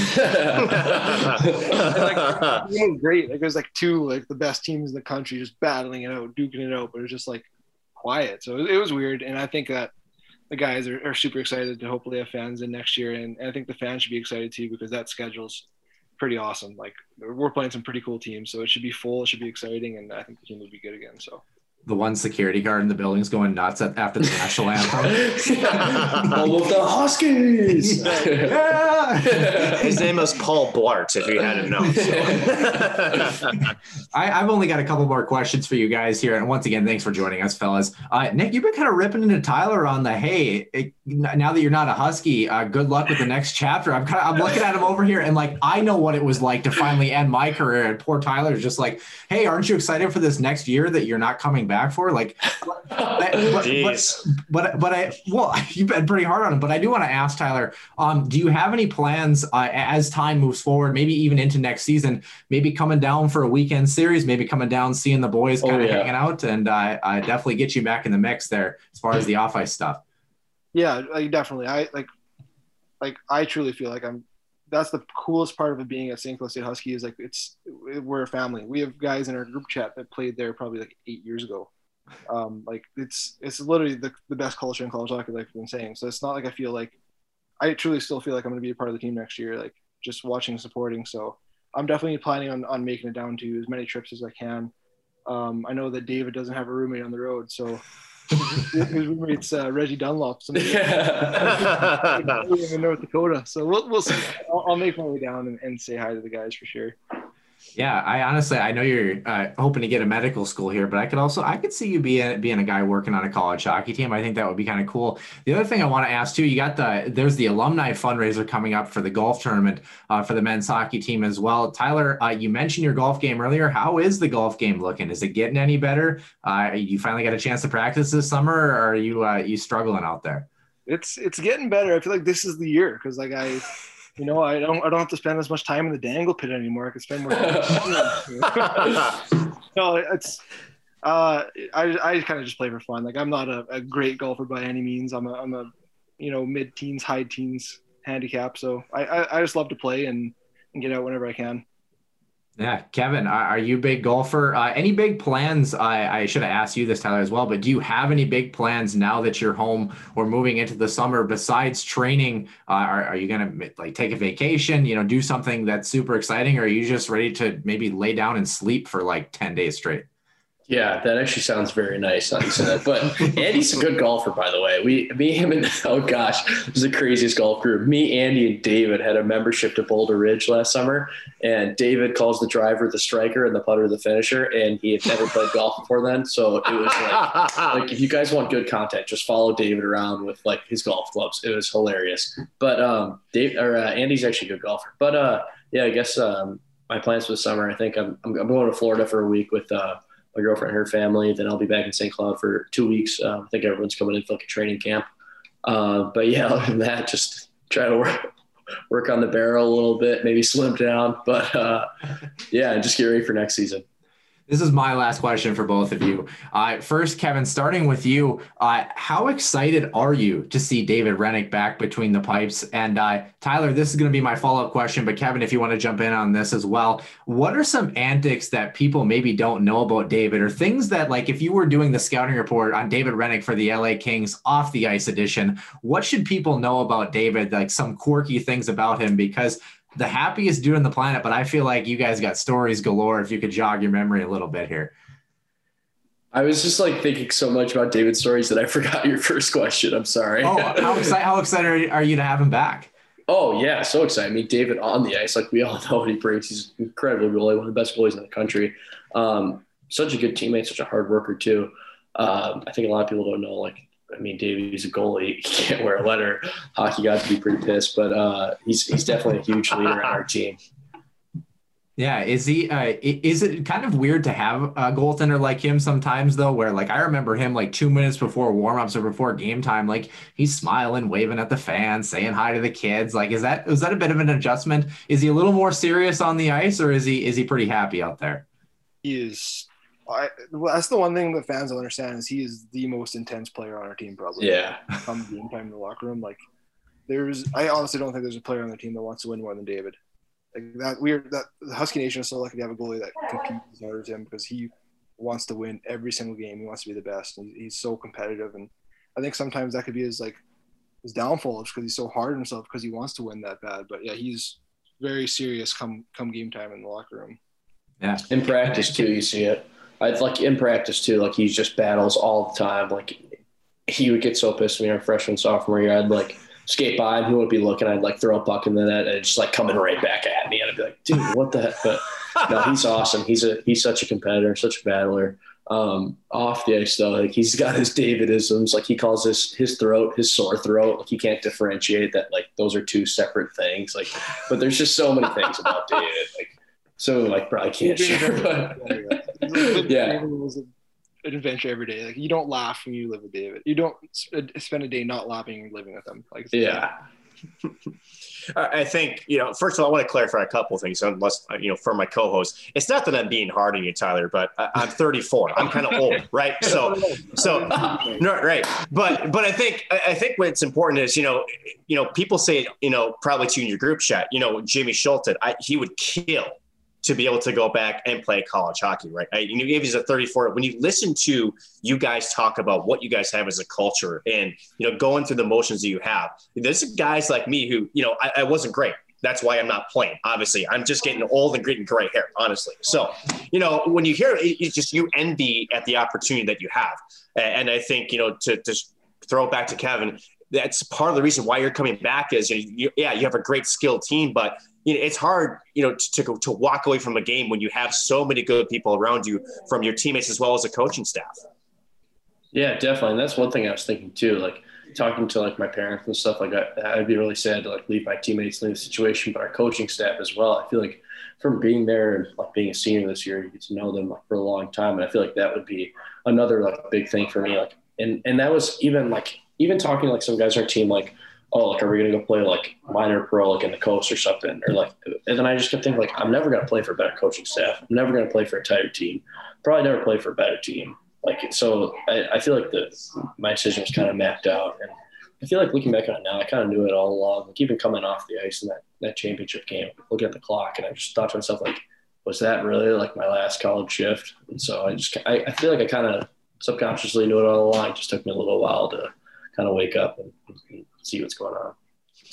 it was great. Like it was like two like the best teams in the country just battling it out, duking it out, but it was just like quiet. So it, was weird, and I think that the guys are, are, super excited to hopefully have fans in next year, and, I think the fans should be excited too because that schedule's pretty awesome. Like we're playing some pretty cool teams, so it should be full. It should be exciting, and I think the team will be good again. So the one security guard in the building's going nuts after the national anthem. All of the Huskies. yeah. His name was Paul Blart, if you hadn't known. So. I, have only got a couple more questions for you guys here, and once again, thanks for joining us, fellas. Uh, Nick, you've been kind of ripping into Tyler on the hey. It, now that you're not a Husky, uh, good luck with the next chapter. I'm kind of I'm looking at him over here, and like I know what it was like to finally end my career, and poor Tyler's just like, hey, aren't you excited for this next year that you're not coming back? Back for. Like, but, but, but, but, I, well, you've been pretty hard on him, but I do want to ask Tyler, um, do you have any plans uh, as time moves forward, maybe even into next season, maybe coming down for a weekend series, maybe coming down, seeing the boys kind of oh, yeah. hanging out and uh, I definitely get you back in the mix there as far as the off ice stuff. Yeah, like definitely. I like, like I truly feel like I'm that's the coolest part of it being at St. Cloud State Husky is like it's we're a family. We have guys in our group chat that played there probably like eight years ago. Um, like it's it's literally the, the best culture in college hockey, like I've been saying. So it's not like I feel like I truly still feel like I'm going to be a part of the team next year, like just watching, supporting. So I'm definitely planning on, on making it down to as many trips as I can. Um, I know that David doesn't have a roommate on the road, so his roommate's uh, Reggie Dunlop. in North Dakota. So we'll, we'll see. I'll, I'll make my way down and, and, say hi to the guys for sure. Yeah, I honestly, I know you're uh, hoping to get a medical school here, but I could also, I could see you being being a guy working on a college hockey team. I think that would be kind of cool. The other thing I want to ask too, you got the there's the alumni fundraiser coming up for the golf tournament uh, for the men's hockey team as well. Tyler, uh, you mentioned your golf game earlier. How is the golf game looking? Is it getting any better? Uh, you finally got a chance to practice this summer, or are you uh, you struggling out there? It's it's getting better. I feel like this is the year because like I you know, I don't I don't have to spend as much time in the dangle pit anymore. I can spend more. no, it's uh, I I kind of just play for fun. Like I'm not a, a great golfer by any means. I'm a I'm a you know mid teens, high teens handicap. So I, I I just love to play and and get out whenever I can. Yeah, Kevin, are you a big golfer? Uh, any big plans? I, I should have asked you this, Tyler, as well. But do you have any big plans now that you're home or moving into the summer? Besides training, uh, are, are you gonna like take a vacation? You know, do something that's super exciting, or are you just ready to maybe lay down and sleep for like ten days straight? Yeah, that actually sounds very nice. How you said that. But Andy's a good golfer, by the way. We, me, him, and oh gosh, this is the craziest golf group. Me, Andy, and David had a membership to Boulder Ridge last summer, and David calls the driver the striker and the putter the finisher, and he had never played golf before then. So it was like, like if you guys want good content, just follow David around with like his golf clubs. It was hilarious. But um, Dave or uh, Andy's actually a good golfer. But uh, yeah, I guess um, my plans for the summer. I think I'm I'm going to Florida for a week with. Uh, my girlfriend and her family. Then I'll be back in St. Cloud for two weeks. Uh, I think everyone's coming in for like a training camp. Uh, but yeah, other than that, just try to work work on the barrel a little bit, maybe slim down. But uh, yeah, just get ready for next season. This is my last question for both of you. Uh, first, Kevin, starting with you, uh, how excited are you to see David Hrenak back between the pipes? And uh, Tyler, this is going to be my follow up question, but Kevin, if you want to jump in on this as well, what are some antics that people maybe don't know about David, or things that, like, if you were doing the scouting report on David Hrenak for the LA Kings off the ice edition, what should people know about David? Like some quirky things about him, because the happiest dude on the planet, but I feel like you guys got stories galore if you could jog your memory a little bit here. I was just like thinking so much about David's stories that I forgot your first question. I'm sorry. Oh, how excited! How excited are you to have him back? Oh yeah, so excited. I mean, David on the ice, like we all know what he brings. He's incredible goalie, one of the best goalies in the country. Um, such a good teammate, such a hard worker too. Um, I think a lot of people don't know. Like, I mean, Davey's a goalie; he can't wear a letter. Hockey got to be pretty pissed, but uh, he's he's definitely a huge leader on our team. Yeah, is he? Uh, is it kind of weird to have a goaltender like him sometimes though? Where like I remember him like two minutes before warmups or before game time, like he's smiling, waving at the fans, saying hi to the kids. Like, is that is that a bit of an adjustment? Is he a little more serious on the ice, or is he is he pretty happy out there? He is. I, well, that's the one thing the fans don't understand is he is the most intense player on our team, probably. Yeah. Come game time in the locker room, like there's. I honestly don't think there's a player on the team that wants to win more than David like that, we're that the Husky Nation is so lucky to have a goalie that competes as hard as him because he wants to win every single game. He wants to be the best. And he's so competitive, and I think sometimes that could be his like his downfall because he's so hard on himself because he wants to win that bad. But yeah, he's very serious come come game time in the locker room. Yeah, in practice too, you see it. I like in practice too. Like he just battles all the time. Like he would get so pissed when you're freshman sophomore year. I'd like skate by and he would be looking. I'd like throw a puck in the net and just like coming right back at me. And I'd be like, dude, what the heck? But no, he's awesome. He's a he's such a competitor, such a battler. Um, off the ice though, like he's got his Davidisms. Like he calls his his throat his sore throat. Like he can't differentiate that. Like those are two separate things. Like, but there's just so many things about David. Like, so like probably can't share. But, yeah an adventure every day. Like you don't laugh when you live with David. You don't spend a day not laughing and living with him. Like yeah. I think you know. First of all, I want to clarify a couple things. Unless uh, you know, for my co-host, it's not that I'm being hard on you, Tyler, but I'm 34. I'm kind of old, right? So, so no, right. But but I think I think what's important is you know you know people say you know probably to in your group chat you know Jimmy Schuldt I, he would kill to be able to go back and play college hockey, right? I, you gave us a 34. When you listen to you guys talk about what you guys have as a culture and, you know, going through the motions that you have, there's guys like me who, you know, I, I wasn't great. That's why I'm not playing. Obviously, I'm just getting old and getting gray hair, honestly. So, you know, when you hear it, it's just you envy at the opportunity that you have. And I think, you know, to, to throw it back to Kevin, that's part of the reason why you're coming back is you, you, yeah you have a great skilled team but you know, it's hard, you know, to, to, to walk away from a game when you have so many good people around you from your teammates as well as the coaching staff. Yeah, definitely. And that's one thing I was thinking too. Like talking to like my parents and stuff, like I, would be really sad to like leave my teammates in the situation, but our coaching staff as well. I feel like from being there and like being a senior this year, you get to know them like for a long time. And I feel like that would be another like big thing for me. Like, and, and that was even like, even talking to, like some guys on our team, like, oh, like, are we going to go play like minor pro, like in the coast or something? Or like, and then I just kept thinking, like, I'm never going to play for a better coaching staff. I'm never going to play for a tighter team. Probably never play for a better team. Like, so I, I feel like the, my decision was kind of mapped out. And I feel like looking back on it now, I kind of knew it all along. Like, even coming off the ice in that, that championship game, looking at the clock, and I just thought to myself, like, was that really like my last college shift? And so I just, I, I feel like I kind of subconsciously knew it all along. It just took me a little while to kind of wake up and, and see what's going on.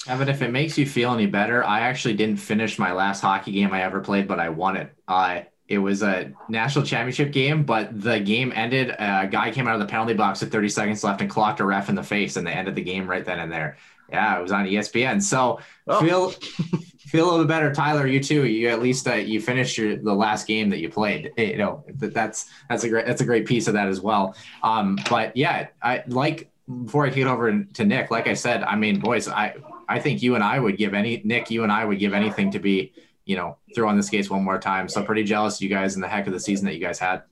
Evan, if it makes you feel any better, I actually didn't finish my last hockey game I ever played, but I won it. Uh, it was a national championship game, but the game ended. A guy came out of the penalty box with 30 seconds left and clocked a ref in the face, and they ended the game right then and there. Yeah, it was on ESPN. So oh. feel feel a little better, Tyler. You too. You at least uh, you finished your the last game that you played. You know that's that's a great that's a great piece of that as well. Um, but yeah, I like before I it over to Nick, like I said, I mean, boys, I I think you and I would give any Nick, you and I would give anything to be, you know, throw on the skates one more time. So pretty jealous you guys in the heck of the season that you guys had.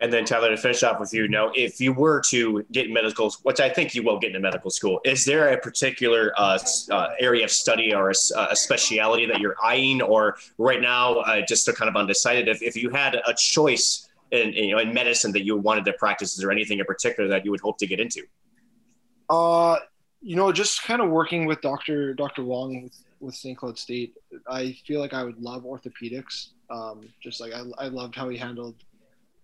And then Tyler, to finish off with you, know, if you were to get in medical, which I think you will get into medical school, is there a particular uh, uh, area of study or a, a, speciality that you're eyeing, or right now uh, just kind of undecided? If, if you had a choice in, you know in medicine that you wanted to practice? Is there anything in particular that you would hope to get into? Uh, you know, just kind of working with Doctor Doctor Wong with, with St. Cloud State. I feel like I would love orthopedics. Um, just like I, I loved how he handled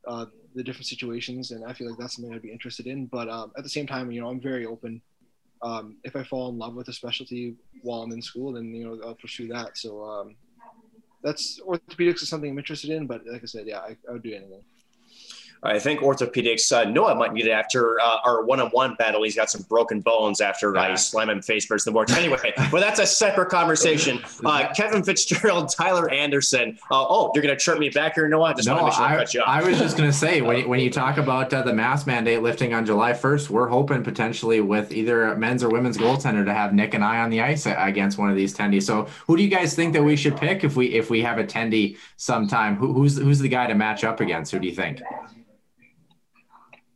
uh, the different situations, and I feel like that's something I'd be interested in. But um, at the same time, you know, I'm very open. Um, if I fall in love with a specialty while I'm in school, then you know I'll pursue that. So um, that's orthopedics is something I'm interested in. But like I said, yeah, I, I would do anything. I think orthopedics uh, Noah might need it after uh, our one-on-one battle. He's got some broken bones after I slam him face first in the board. Anyway, well, that's a separate conversation. Uh, Kevin Fitzgerald, Tyler Anderson. Uh, oh, you're going to chirp me back here, Noah? Just No, want to make sure I, I, cut you off. I was just going to say when, you- when you talk about uh, the mask mandate lifting on July 1st, we're hoping potentially with either men's or women's goaltender to have Nick and I on the ice against one of these tendies. So who do you guys think that we should pick if we if we have a tendy sometime? Who, who's who's the guy to match up against? Who do you think?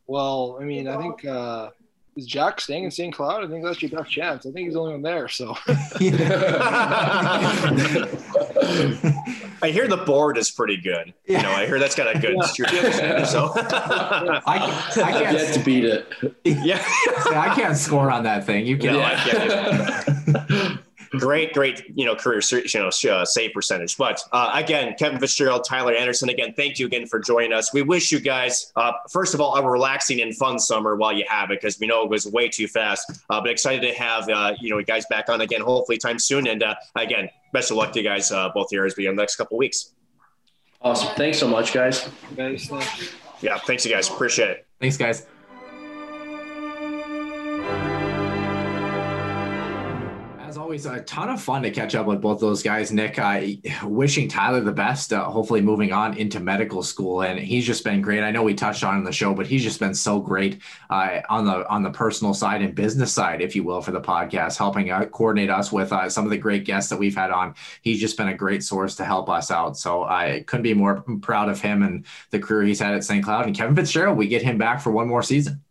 Well, I mean, I think uh, is Jack staying in St. Cloud? I think that's your best chance. I think he's the only one there. So I hear the board is pretty good. You know, I hear that's got a good streak. So, I, I I've yet to can't beat it. yeah. I can't score on that thing. You can. No, I get it. Great, great, you know, career, you know, uh, save percentage. But uh, again, Kevin Fitzgerald, Tyler Anderson, again, thank you again for joining us. We wish you guys, uh, first of all, a relaxing and fun summer while you have it, because we know it was way too fast. Uh, but excited to have, uh, you know, you guys back on again, hopefully time soon. And uh, again, best of luck to you guys, uh, both here as we in the next couple of weeks. Awesome. Thanks so much, guys. guys, Yeah, thanks, you guys. Appreciate it. Thanks, guys. Always, a ton of fun to catch up with both those guys. Nick, I wishing Tyler the best. Uh, hopefully, moving on into medical school, and he's just been great. I know we touched on in the show, but he's just been so great uh, on the on the personal side and business side, if you will, for the podcast, helping coordinate us with uh, some of the great guests that we've had on. He's just been a great source to help us out. So I couldn't be more proud of him and the career he's had at St. Cloud. And Kevin Fitzgerald, we get him back for one more season.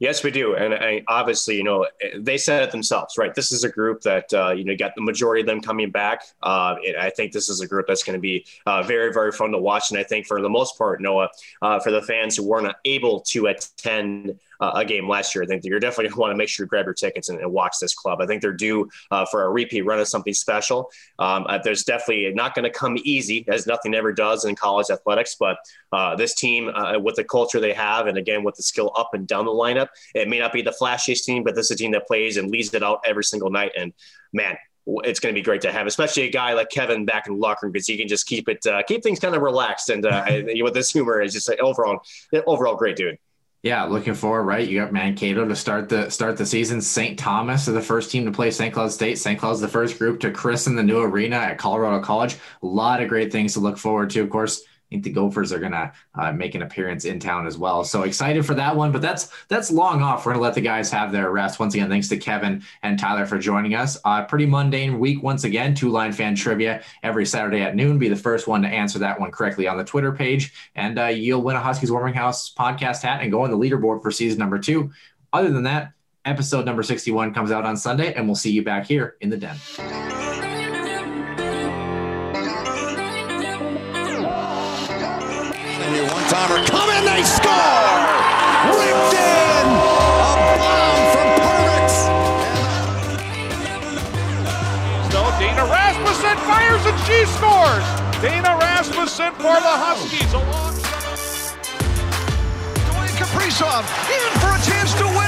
Yes, we do, and I, obviously, you know, they said it themselves, right? This is a group that uh, you know got the majority of them coming back. Uh, I think this is a group that's going to be uh, very, very fun to watch. And I think for the most part, Noah, uh, for the fans who weren't able to attend uh, a game last year, I think that you're definitely going to want to make sure you grab your tickets and, and watch this club. I think they're due uh, for a repeat run of something special. Um, uh, there's definitely not going to come easy, as nothing ever does in college athletics. But uh, this team, uh, with the culture they have, and again with the skill up and down the lineup, it may not be the flashiest team, but this is a team that plays and leads it out every single night. And man, it's going to be great to have, especially a guy like Kevin back in the locker room because he can just keep it, uh, keep things kind of relaxed. And uh, with this humor, is just overall, overall great dude. Yeah, looking forward, right? You got Mankato to start the start the season. St. Thomas is the first team to play St. Cloud State. St. Cloud's the first group to christen the new arena at Colorado College. A lot of great things to look forward to. Of course, think the Gophers are gonna uh, make an appearance in town as well. So excited for that one. But that's that's long off. We're gonna let the guys have their rest. Once again, thanks to Kevin and Tyler for joining us. Uh, pretty mundane week once again. Two line fan trivia every Saturday at noon. Be the first one to answer that one correctly on the Twitter page, and uh, you'll win a Huskies Warming House podcast hat and go on the leaderboard for season number two. Other than that, episode number sixty-one comes out on Sunday, and we'll see you back here in the den. Timer coming, they score! Ripped in! A bomb from Perbix! So Dana Rasmussen fires and she scores. Dana Rasmussen for the Huskies alongside. Dwayne Kaprizov in for a chance to win